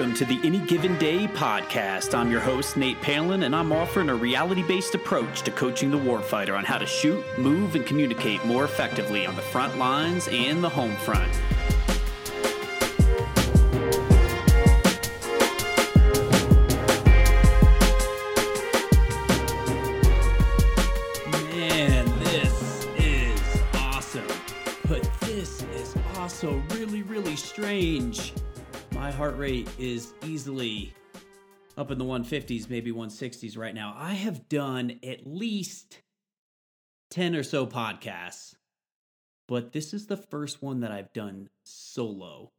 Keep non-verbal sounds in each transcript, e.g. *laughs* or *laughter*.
Welcome to the Any Given Day podcast. I'm your host, Nate Palin, and I'm offering a reality based approach to coaching the warfighter on how to shoot, move, and communicate more effectively on the front lines and the home front. Rate is easily up in the 150s, maybe 160s right now. I have done at least 10 or so podcasts, but this is the first one that I've done solo,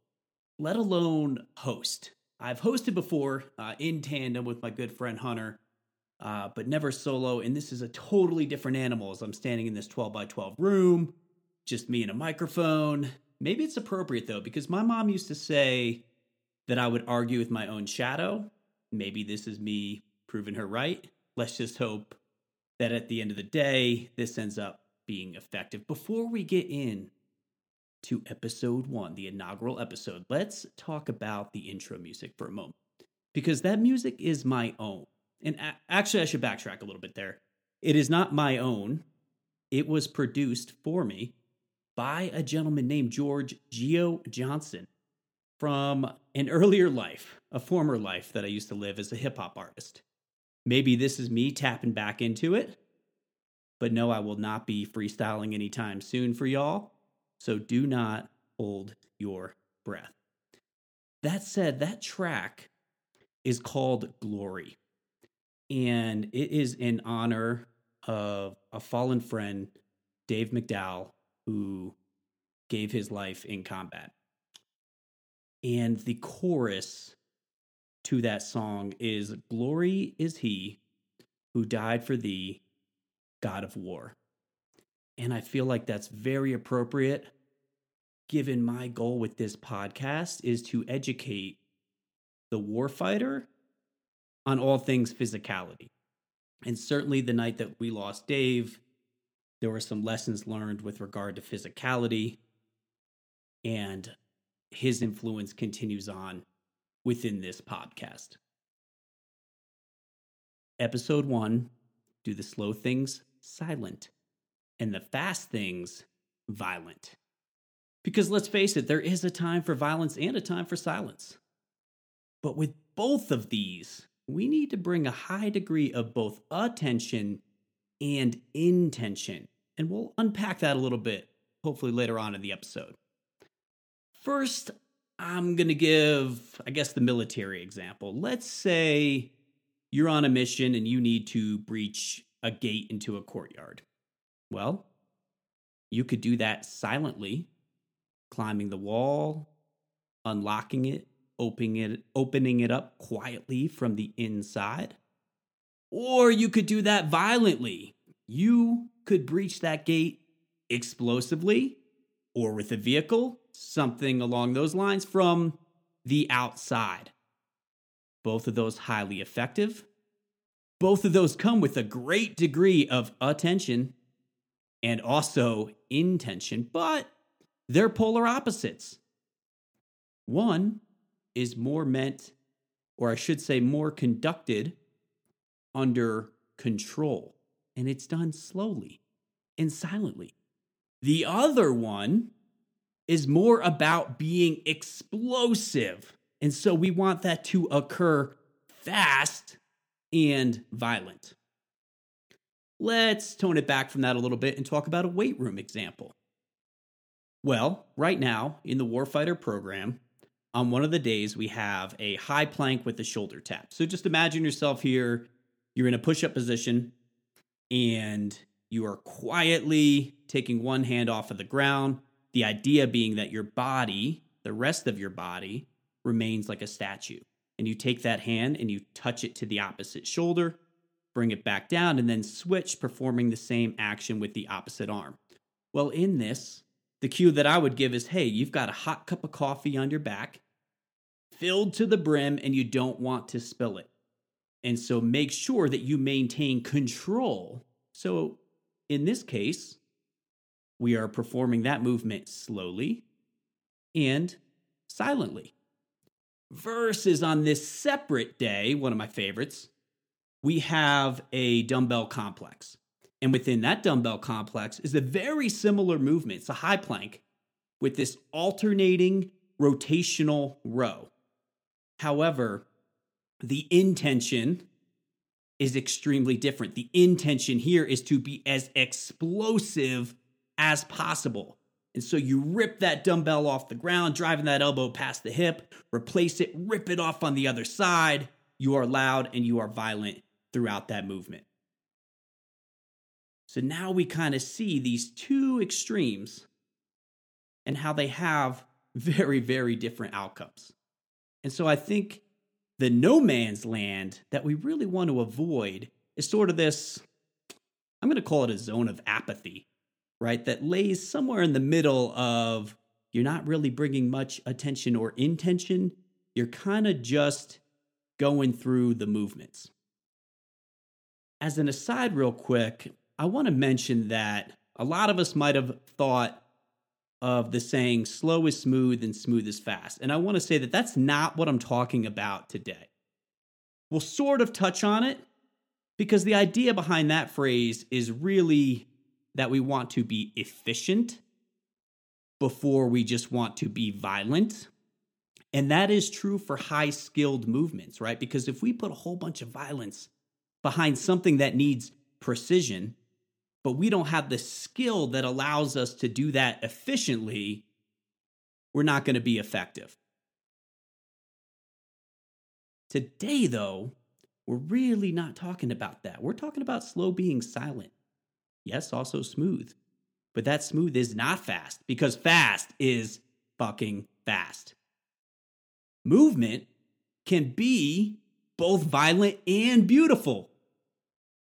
let alone host. I've hosted before uh, in tandem with my good friend Hunter, uh, but never solo. And this is a totally different animal as I'm standing in this 12 by 12 room, just me and a microphone. Maybe it's appropriate though, because my mom used to say, that I would argue with my own shadow. Maybe this is me proving her right. Let's just hope that at the end of the day, this ends up being effective. Before we get in to episode one, the inaugural episode, let's talk about the intro music for a moment because that music is my own. And a- actually, I should backtrack a little bit there. It is not my own, it was produced for me by a gentleman named George Geo Johnson from an earlier life, a former life that I used to live as a hip hop artist. Maybe this is me tapping back into it, but no, I will not be freestyling anytime soon for y'all. So do not hold your breath. That said, that track is called Glory, and it is in honor of a fallen friend, Dave McDowell, who gave his life in combat. And the chorus to that song is Glory is he who died for thee, God of war. And I feel like that's very appropriate given my goal with this podcast is to educate the warfighter on all things physicality. And certainly the night that we lost Dave, there were some lessons learned with regard to physicality. And his influence continues on within this podcast. Episode one do the slow things silent and the fast things violent. Because let's face it, there is a time for violence and a time for silence. But with both of these, we need to bring a high degree of both attention and intention. And we'll unpack that a little bit, hopefully later on in the episode. First, I'm going to give, I guess, the military example. Let's say you're on a mission and you need to breach a gate into a courtyard. Well, you could do that silently, climbing the wall, unlocking it, opening it, opening it up quietly from the inside. Or you could do that violently. You could breach that gate explosively or with a vehicle, something along those lines from the outside. Both of those highly effective. Both of those come with a great degree of attention and also intention, but they're polar opposites. One is more meant, or I should say, more conducted under control, and it's done slowly and silently. The other one is more about being explosive. And so we want that to occur fast and violent. Let's tone it back from that a little bit and talk about a weight room example. Well, right now in the Warfighter program, on one of the days we have a high plank with a shoulder tap. So just imagine yourself here, you're in a push up position and you are quietly taking one hand off of the ground. The idea being that your body, the rest of your body, remains like a statue. And you take that hand and you touch it to the opposite shoulder, bring it back down, and then switch, performing the same action with the opposite arm. Well, in this, the cue that I would give is hey, you've got a hot cup of coffee on your back, filled to the brim, and you don't want to spill it. And so make sure that you maintain control. So in this case, we are performing that movement slowly and silently. Versus on this separate day, one of my favorites, we have a dumbbell complex. And within that dumbbell complex is a very similar movement. It's a high plank with this alternating rotational row. However, the intention is extremely different. The intention here is to be as explosive as possible. And so you rip that dumbbell off the ground, driving that elbow past the hip, replace it, rip it off on the other side. You are loud and you are violent throughout that movement. So now we kind of see these two extremes and how they have *laughs* very, very different outcomes. And so I think the no man's land that we really want to avoid is sort of this I'm going to call it a zone of apathy, right? That lays somewhere in the middle of you're not really bringing much attention or intention. You're kind of just going through the movements. As an aside, real quick, I want to mention that a lot of us might have thought of the saying slow is smooth and smooth is fast. And I want to say that that's not what I'm talking about today. We'll sort of touch on it because the idea behind that phrase is really that we want to be efficient before we just want to be violent. And that is true for high skilled movements, right? Because if we put a whole bunch of violence behind something that needs precision, but we don't have the skill that allows us to do that efficiently, we're not going to be effective. Today, though, we're really not talking about that. We're talking about slow being silent. Yes, also smooth. But that smooth is not fast because fast is fucking fast. Movement can be both violent and beautiful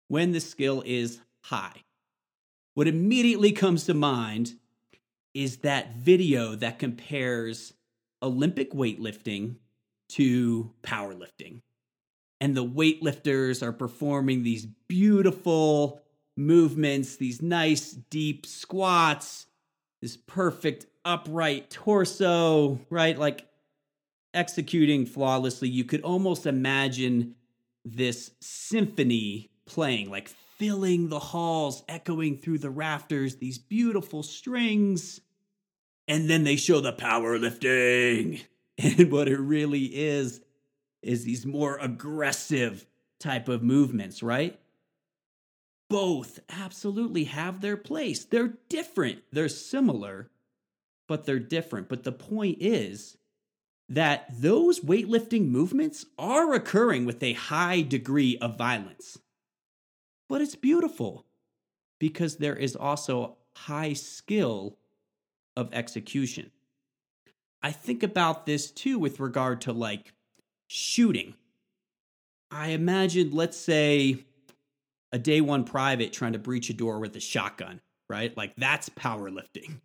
when the skill is high what immediately comes to mind is that video that compares Olympic weightlifting to powerlifting. And the weightlifters are performing these beautiful movements, these nice deep squats, this perfect upright torso, right? Like executing flawlessly. You could almost imagine this symphony playing, like filling the halls, echoing through the rafters, these beautiful strings. And then they show the powerlifting. *laughs* And what it really is, is these more aggressive type of movements, right? Both absolutely have their place. They're different. They're similar, but they're different. But the point is that those weightlifting movements are occurring with a high degree of violence. But it's beautiful because there is also high skill of execution. I think about this too with regard to like shooting. I imagine, let's say, a day one private trying to breach a door with a shotgun, right? Like that's powerlifting.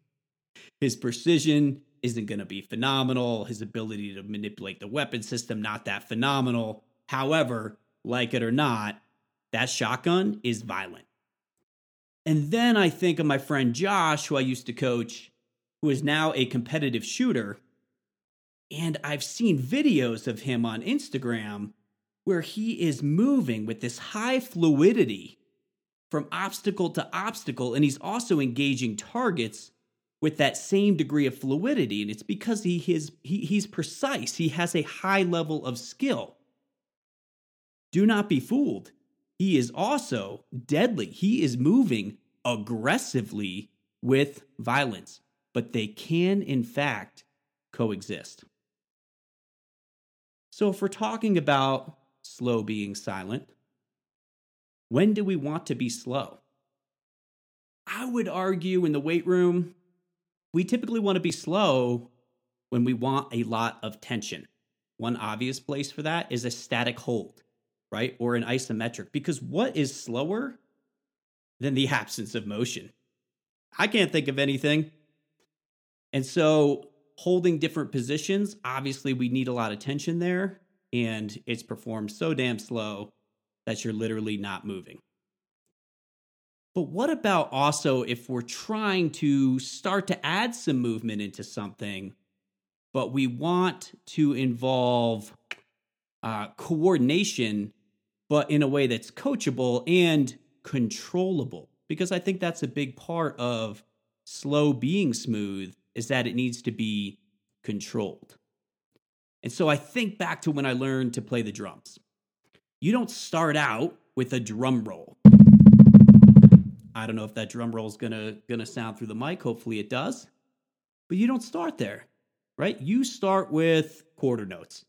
His precision isn't going to be phenomenal. His ability to manipulate the weapon system, not that phenomenal. However, like it or not, that shotgun is violent. And then I think of my friend Josh, who I used to coach, who is now a competitive shooter. And I've seen videos of him on Instagram where he is moving with this high fluidity from obstacle to obstacle. And he's also engaging targets with that same degree of fluidity. And it's because he, is, he, he's precise, he has a high level of skill. Do not be fooled he is also deadly. He is moving aggressively with violence, but they can, in fact, coexist. So, if we're talking about slow being silent, when do we want to be slow? I would argue in the weight room, we typically want to be slow when we want a lot of tension. One obvious place for that is a static hold right? Or an isometric. Because what is slower than the *laughs* absence of motion? I can't think of anything. And so holding different positions, obviously we need a lot of tension there. And it's performed so damn slow that you're literally not moving. But what about also if we're trying to start to add some movement into something, but we want to involve uh, coordination, but in a way that's coachable and controllable. Because I think that's a big part of slow being smooth is that it needs to be controlled. And so I think back to when I learned to play the drums. You don't start out with a drum roll. I don't know if that drum roll is gonna gonna sound through the mic. Hopefully it does. But you don't start there, right? You start with quarter notes.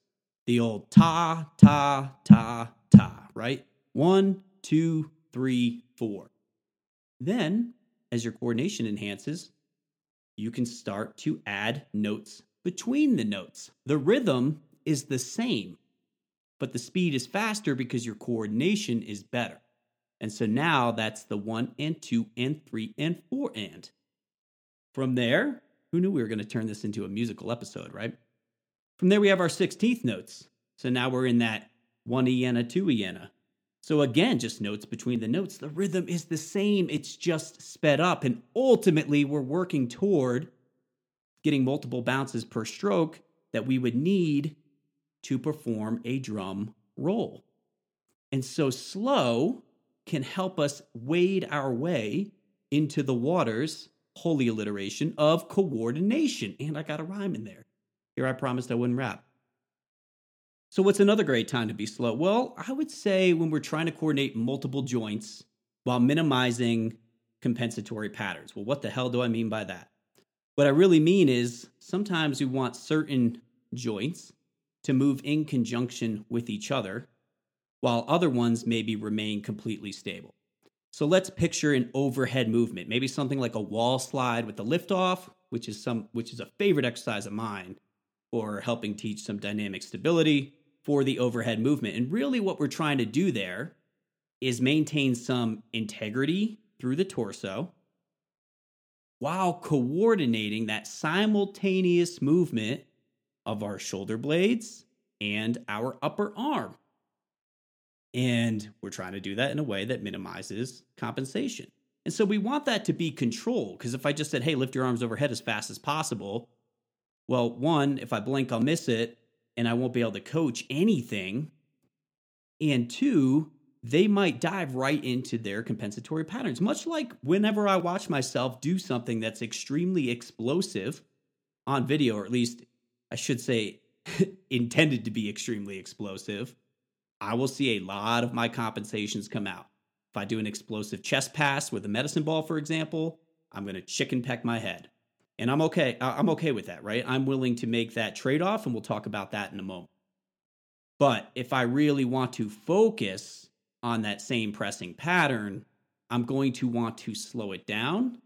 The old ta, ta, ta, ta, right? One, two, three, four. Then, as your coordination enhances, you can start to add notes between the notes. The rhythm is the same, but the speed is faster because your coordination is better. And so now that's the one and two and three and four and. From there, who knew we were going to turn this into a musical episode, right? From there, we have our 16th notes. So now we're in that one iena, two iena. So again, just notes between the notes. The rhythm is the same, it's just sped up. And ultimately, we're working toward getting multiple bounces per stroke that we would need to perform a drum roll. And so slow can help us wade our way into the waters holy alliteration of coordination. And I got a rhyme in there. Here I promised I wouldn't rap. So, what's another great time to be slow? Well, I would say when we're trying to coordinate multiple joints while minimizing compensatory patterns. Well, what the hell do I mean by that? What I really mean is sometimes we want certain joints to move in conjunction with each other, while other ones maybe remain completely stable. So let's picture an overhead movement, maybe something like a wall slide with the liftoff, which is some which is a favorite exercise of mine, or helping teach some dynamic stability for the overhead movement. And really what we're trying to do there is maintain some integrity through the torso while coordinating that simultaneous movement of our shoulder blades and our upper arm. And we're trying to do that in a way that minimizes compensation. And so we want that to be controlled because if I just said, hey, lift your arms overhead as fast as possible, well, one, if I blink, I'll miss it and I won't be able to coach anything. And two, they might dive right into their compensatory patterns, much like whenever I watch myself do something that's extremely explosive on video, or at least I should say *laughs* intended to be extremely explosive. I will see a lot of my compensations come out. If I do an explosive chest pass with a medicine ball, for example, I'm going to chicken peck my head. And I'm okay. I'm okay with that, right? I'm willing to make that trade off, and we'll talk about that in a moment. But if I really want to focus on that same pressing pattern, I'm going to want to slow it down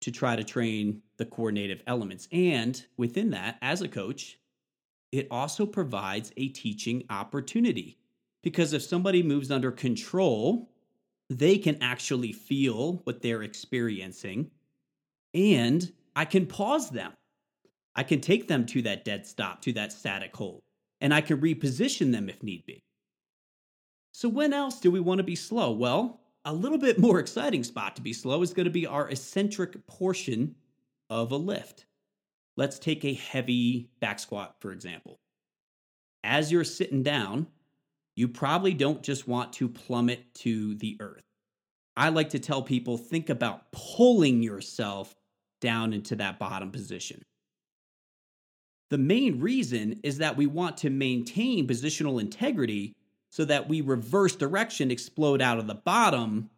to try to train the coordinative elements. And within that, as a coach, it also provides a teaching opportunity. Because if somebody moves under control, they can actually feel what they're experiencing and I can pause them. I can take them to that dead stop, to that static hold, and I can reposition them if need be. So, when else do we want to be slow? Well, a little bit more exciting spot to be slow is going to be our eccentric portion of a lift. Let's take a heavy back squat, for example. As you're sitting down, you probably don't just want to plummet to the earth. I like to tell people think about pulling yourself down into that bottom position. The main reason is that we want to maintain positional integrity so that we reverse direction, explode out of the bottom,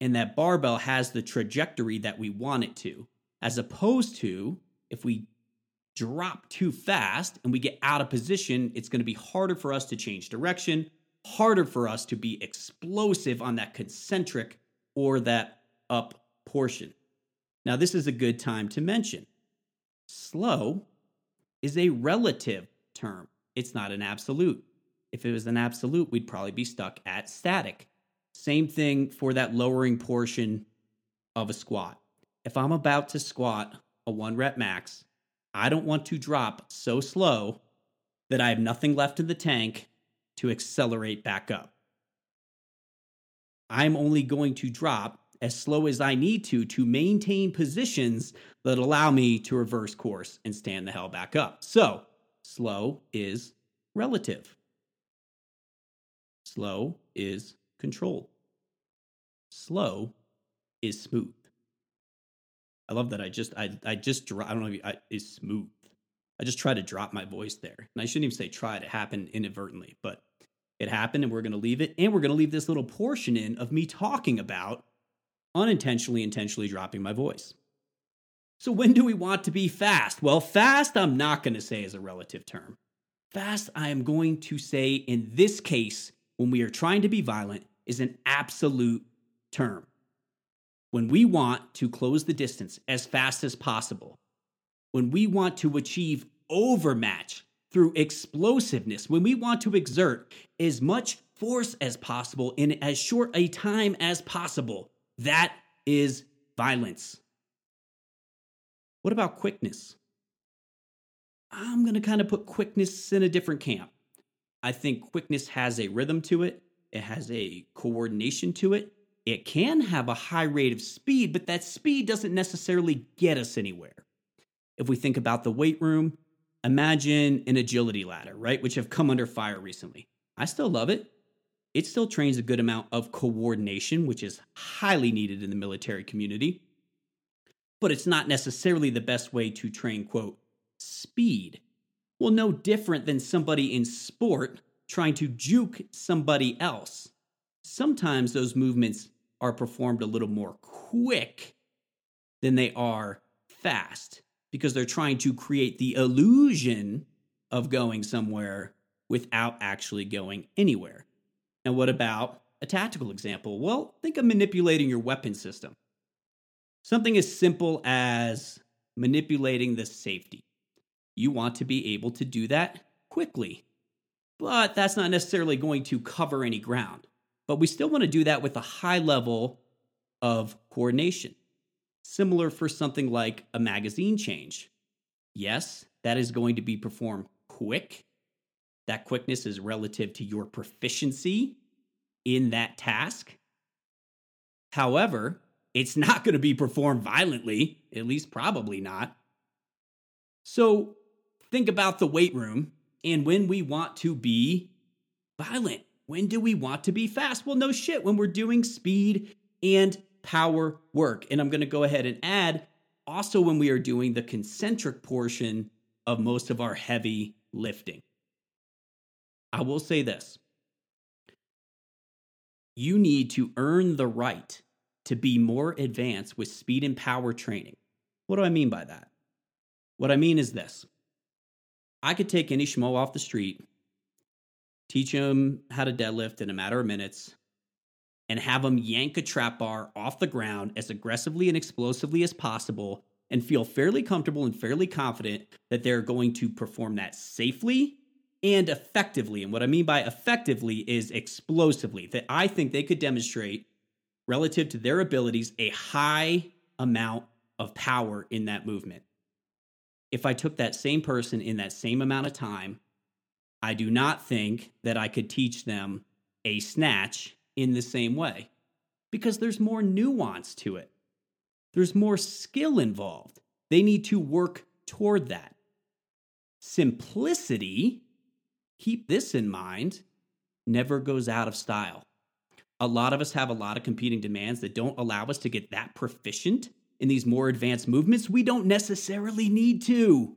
and that barbell has the trajectory that we want it to, as opposed to if we drop too fast and we get out of position, it's going to be harder for us to change direction, harder for us to be explosive on that concentric or that up portion. Now, this is a good time to mention slow is a relative term, it's not an absolute. If it was an absolute, we'd probably be stuck at static. Same thing for that lowering portion of a squat. If I'm about to squat a one rep max, I don't want to drop so slow that I have nothing left in the tank to accelerate back up. I'm only going to drop as slow as I need to to maintain positions that allow me to reverse course and stand the hell back up. So, slow is relative. Slow is controlled. Slow is smooth. I love that. I just, I, I just, I don't know if you, I, is smooth. I just try to drop my voice there. And I shouldn't even say try, it happened inadvertently, but it happened and we're going to leave it. And we're going to leave this little portion in of me talking about unintentionally, intentionally dropping my voice. So, when do we want to be fast? Well, fast, I'm not going to say is a relative term. Fast, I am going to say in this case, when we are trying to be violent, is an absolute term. When we want to close the distance as fast as possible, when we want to achieve overmatch through explosiveness, when we want to exert as much force as possible in as short a time as possible, that is violence. What about quickness? I'm going to kind of put quickness in a different camp. I think quickness has a rhythm to it, it has a coordination to it. It can have a high rate of speed, but that speed doesn't necessarily get us anywhere. If we think about the weight room, imagine an agility ladder, right? Which have come under fire recently. I still love it. It still trains a good amount of coordination, which is highly needed in the military community but it's not necessarily the best way to train, quote, speed. Well, no different than somebody in sport trying to juke somebody else. Sometimes those movements are performed a little more quick than they are fast because they're trying to create the illusion of going somewhere without actually going anywhere. And what about a tactical example? Well, think of manipulating your weapon system. Something as simple as manipulating the safety. You want to be able to do that quickly, but that's not necessarily going to cover any ground. But we still want to do that with a high level of coordination. Similar for something like a magazine change. Yes, that is going to be performed quick. That quickness is relative to your proficiency in that task. However, it's not going to be performed violently, at least probably not. So think about the weight room and when we want to be violent. When do we want to be fast? Well, no shit, when we're doing speed and power work. And I'm going to go ahead and add also when we are doing the concentric portion of most of our heavy lifting. I will say this you need to earn the right to be more advanced with speed and power training. What do I mean by that? What I mean is this I could take any schmo off the street, teach him how to deadlift in a matter of minutes, and have him yank a trap bar off the ground as aggressively and explosively as possible and feel fairly comfortable and fairly confident that they're going to perform that safely and effectively. And what I mean by effectively is explosively, that I think they could demonstrate relative to their abilities a high amount of power in that movement. If I took that same person in that same amount of time, I do not think that I could teach them a snatch in the same way because there's more nuance to it. There's more skill involved. They need to work toward that. Simplicity, keep this in mind, never goes out of style a lot of us have a lot of competing demands that don't allow us to get that proficient in these more advanced movements. We don't necessarily need to.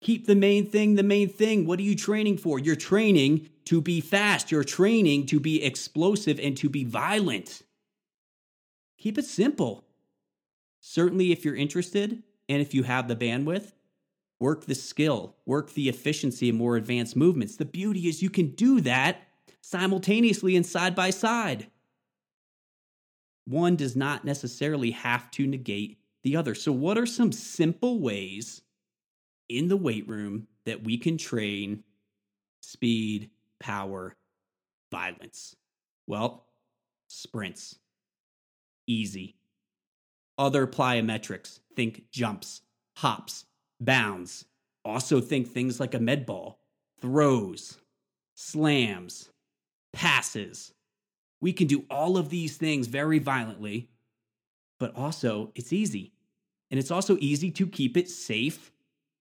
Keep the main thing the main thing. What are you training for? You're training to be fast, you're training to be explosive and to be violent. Keep it simple. Certainly, if you're interested and if you have the bandwidth, work the skill, work the efficiency of more advanced movements. The beauty is you can do that simultaneously and side by side. One does not necessarily have to negate the other. So, what are some simple ways in the weight room that we can train speed, power, violence? Well, sprints. Easy. Other plyometrics, think jumps, hops, bounds. Also, think things like a med ball, throws, slams, passes. We can do all of these things very violently, but also it's easy. And it's also easy to keep it safe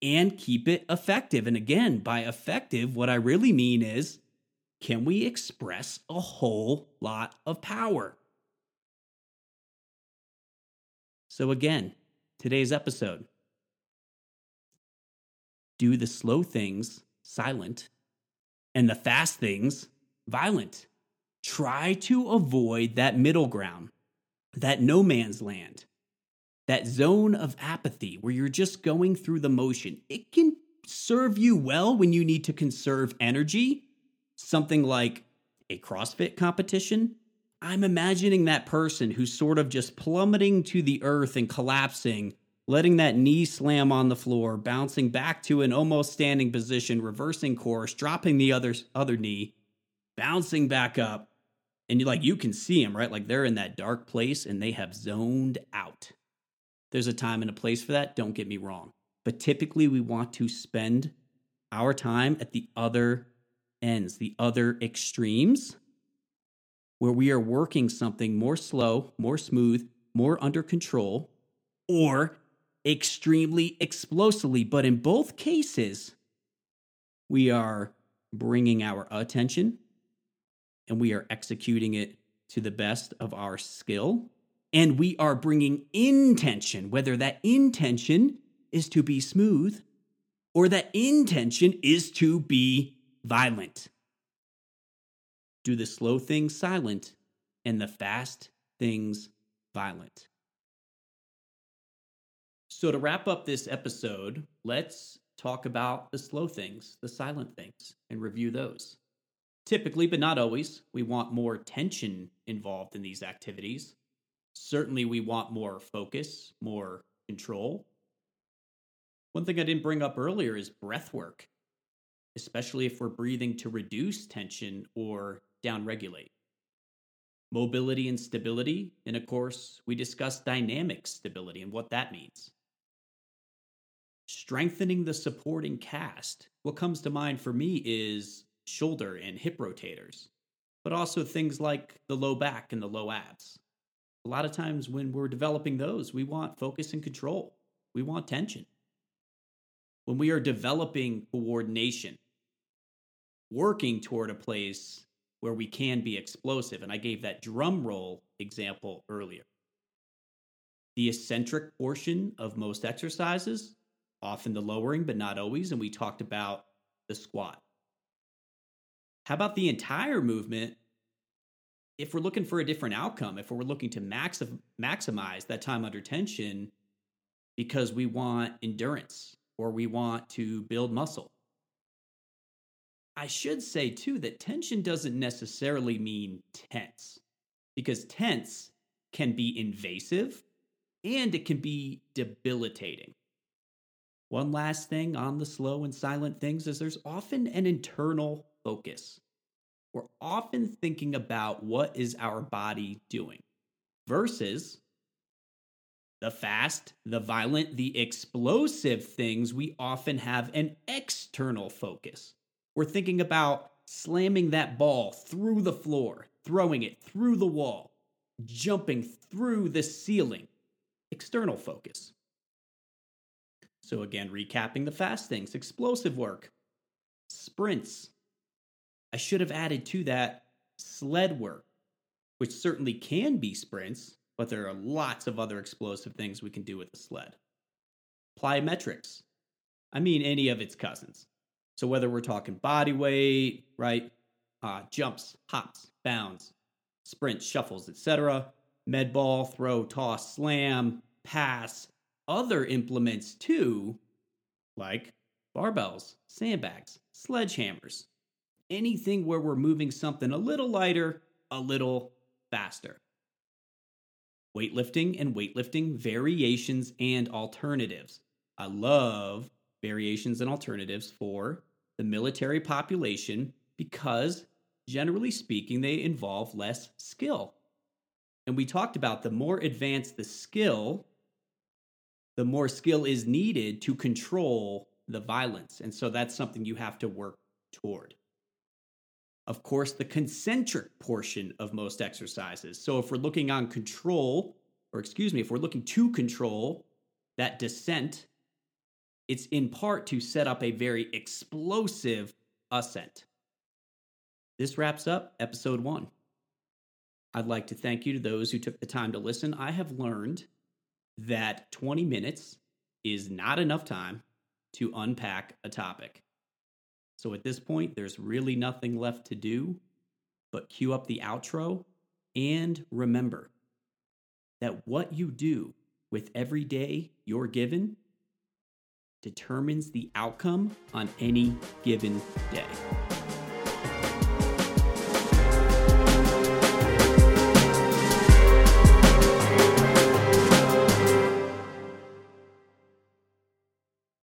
and keep it effective. And again, by effective, what I really mean is can we express a whole lot of power? So, again, today's episode do the slow things silent and the fast things violent. Try to avoid that middle ground, that no man's land, that zone of apathy where you're just going through the motion. It can serve you well when you need to conserve energy, something like a CrossFit competition. I'm imagining that person who's sort of just plummeting to the earth and collapsing, letting that knee slam on the floor, bouncing back to an almost standing position, reversing course, dropping the other other knee, bouncing back up. And like you can see them, right? Like they're in that dark place and they have zoned out. There's a time and a place for that, don't get me wrong. But typically we want to spend our time at the other ends, the other extremes, where we are working something more slow, more smooth, more under control, or extremely explosively. But in both cases, we are bringing our attention and we are executing it to the best of our skill and we are bringing intention, whether that intention is to be smooth or that intention is to be violent. Do the slow things silent and the fast things violent. So, to wrap up this episode, let's talk about the slow things, the silent things, and review those. Typically, but not always, we want more tension involved in these activities Certainly, we want more focus, more control. One thing I didn't bring up earlier is breath work, especially if we're breathing to reduce tension or downregulate. Mobility and stability, and of course, we discussed dynamic stability and what that means. Strengthening the supporting cast. What comes to mind for me is shoulder and hip rotators, but also things like the low back and the low abs a lot of times when we're developing those, we want focus and control. We want tension. When we are developing coordination, working toward a place where we can be explosive, and I gave that drum roll example earlier. The eccentric portion of most exercises, often the lowering, but not always, and we talked about the squat. How about the entire movement if we're looking for a different outcome, if we're looking to max- maximize that time under tension because we want endurance or we want to build muscle. I should say too that tension doesn't necessarily mean tense because tense can be invasive and it can be debilitating. One last thing on the slow and silent things is there's often an internal focus we're often thinking about what is our body doing versus the fast, the violent, the explosive things, we often have an external focus. We're thinking about slamming that ball through the floor, throwing it through the wall, jumping through the ceiling. External focus. So, again, recapping the fast things explosive work, sprints, I should have added to that sled work, which certainly can be sprints, but there are lots of other explosive things we can do with the sled. Plyometrics. I mean, any of its cousins. So whether we're talking body weight, right, uh, jumps, hops, bounds, sprints, shuffles, etc., med ball, throw, toss, slam, pass, other implements too, like barbells, sandbags, sledgehammers, anything where we're moving something a little lighter, a little faster. Weightlifting and weightlifting variations and alternatives. I love variations and alternatives for the military population because, generally speaking, they involve less skill. And we talked about the more advanced the skill, the more skill is needed to control the violence. And so that's something you have to work toward of course, the concentric portion of most exercises. So if we're looking on control, or excuse me, if we're looking to control that descent, it's in part to set up a very explosive ascent. This wraps up episode one. I'd like to thank you to those who took the time to listen. I have learned that 20 minutes is not enough time to unpack a topic. So at this point, there's really nothing left to do but cue up the outro and remember that what you do with every day you're given determines the outcome on any given day.